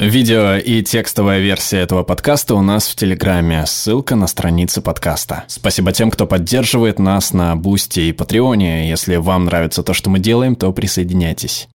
Видео и текстовая версия этого подкаста у нас в Телеграме. Ссылка на страницы подкаста. Спасибо тем, кто поддерживает нас на Бусти и Патреоне. Если вам нравится то, что мы делаем, то присоединяйтесь.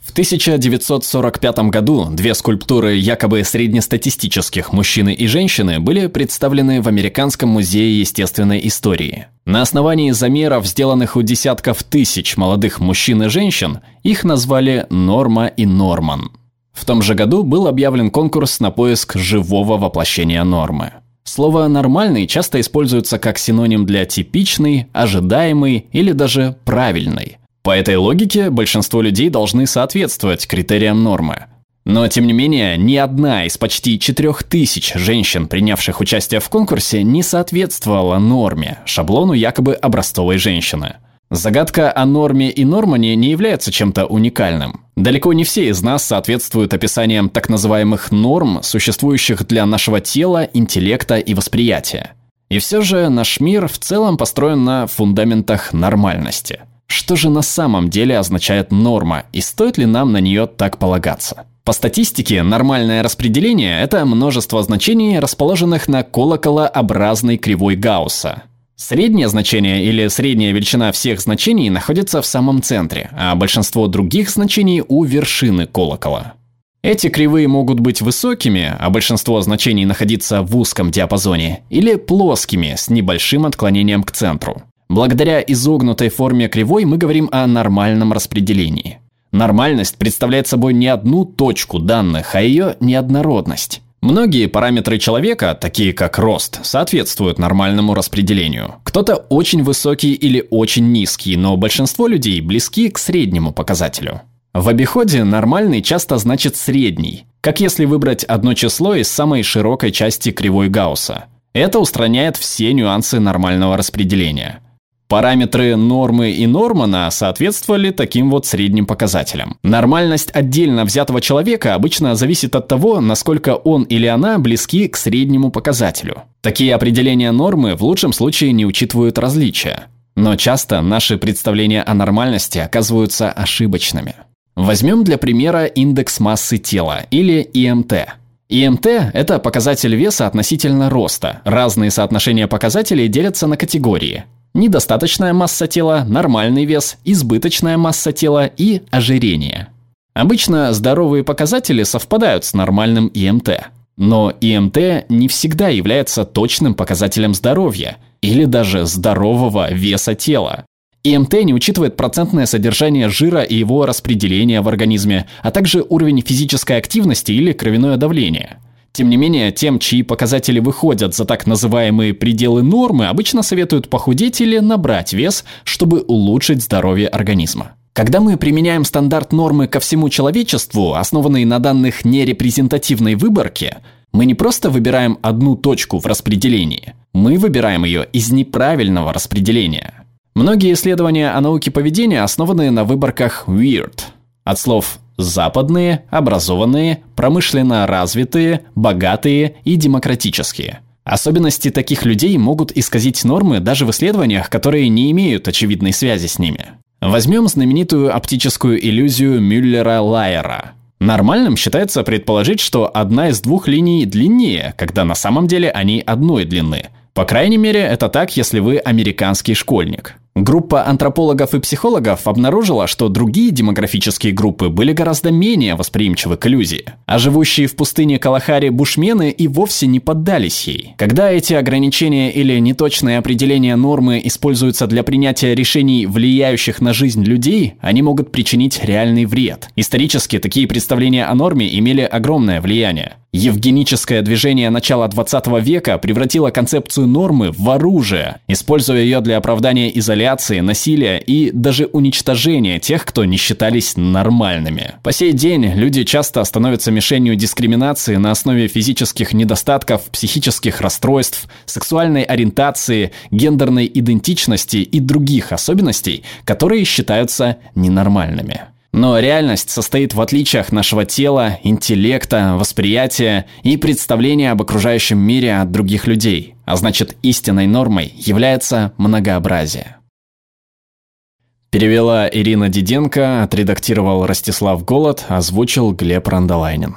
В 1945 году две скульптуры якобы среднестатистических мужчины и женщины были представлены в Американском музее естественной истории. На основании замеров, сделанных у десятков тысяч молодых мужчин и женщин, их назвали Норма и Норман. В том же году был объявлен конкурс на поиск живого воплощения нормы. Слово «нормальный» часто используется как синоним для типичный, ожидаемый или даже правильный. По этой логике большинство людей должны соответствовать критериям нормы. Но, тем не менее, ни одна из почти 4000 женщин, принявших участие в конкурсе, не соответствовала норме, шаблону якобы образцовой женщины. Загадка о норме и нормане не является чем-то уникальным. Далеко не все из нас соответствуют описаниям так называемых норм, существующих для нашего тела, интеллекта и восприятия. И все же наш мир в целом построен на фундаментах нормальности – что же на самом деле означает норма и стоит ли нам на нее так полагаться? По статистике, нормальное распределение – это множество значений, расположенных на колоколообразной кривой Гаусса. Среднее значение или средняя величина всех значений находится в самом центре, а большинство других значений у вершины колокола. Эти кривые могут быть высокими, а большинство значений находиться в узком диапазоне, или плоскими с небольшим отклонением к центру. Благодаря изогнутой форме кривой мы говорим о нормальном распределении. Нормальность представляет собой не одну точку данных, а ее неоднородность. Многие параметры человека, такие как рост, соответствуют нормальному распределению. Кто-то очень высокий или очень низкий, но большинство людей близки к среднему показателю. В обиходе нормальный часто значит средний, как если выбрать одно число из самой широкой части кривой Гаусса. Это устраняет все нюансы нормального распределения – Параметры нормы и Нормана соответствовали таким вот средним показателям. Нормальность отдельно взятого человека обычно зависит от того, насколько он или она близки к среднему показателю. Такие определения нормы в лучшем случае не учитывают различия. Но часто наши представления о нормальности оказываются ошибочными. Возьмем для примера индекс массы тела или ИМТ. ИМТ – это показатель веса относительно роста. Разные соотношения показателей делятся на категории – недостаточная масса тела, нормальный вес, избыточная масса тела и ожирение. Обычно здоровые показатели совпадают с нормальным ИМТ. Но ИМТ не всегда является точным показателем здоровья или даже здорового веса тела. ИМТ не учитывает процентное содержание жира и его распределение в организме, а также уровень физической активности или кровяное давление – тем не менее, тем, чьи показатели выходят за так называемые пределы нормы, обычно советуют похудеть или набрать вес, чтобы улучшить здоровье организма. Когда мы применяем стандарт нормы ко всему человечеству, основанный на данных нерепрезентативной выборки, мы не просто выбираем одну точку в распределении, мы выбираем ее из неправильного распределения. Многие исследования о науке поведения основаны на выборках weird, от слов западные, образованные, промышленно развитые, богатые и демократические. Особенности таких людей могут исказить нормы даже в исследованиях, которые не имеют очевидной связи с ними. Возьмем знаменитую оптическую иллюзию Мюллера-Лайера. Нормальным считается предположить, что одна из двух линий длиннее, когда на самом деле они одной длины. По крайней мере, это так, если вы американский школьник. Группа антропологов и психологов обнаружила, что другие демографические группы были гораздо менее восприимчивы к иллюзии, а живущие в пустыне Калахари бушмены и вовсе не поддались ей. Когда эти ограничения или неточные определения нормы используются для принятия решений, влияющих на жизнь людей, они могут причинить реальный вред. Исторически такие представления о норме имели огромное влияние. Евгеническое движение начала 20 века превратило концепцию нормы в оружие, используя ее для оправдания изоляции, насилия и даже уничтожения тех, кто не считались нормальными. По сей день люди часто становятся мишенью дискриминации на основе физических недостатков, психических расстройств, сексуальной ориентации, гендерной идентичности и других особенностей, которые считаются ненормальными. Но реальность состоит в отличиях нашего тела, интеллекта, восприятия и представления об окружающем мире от других людей, а значит истинной нормой является многообразие. Перевела Ирина Диденко, отредактировал Ростислав Голод, озвучил Глеб Рандолайнин.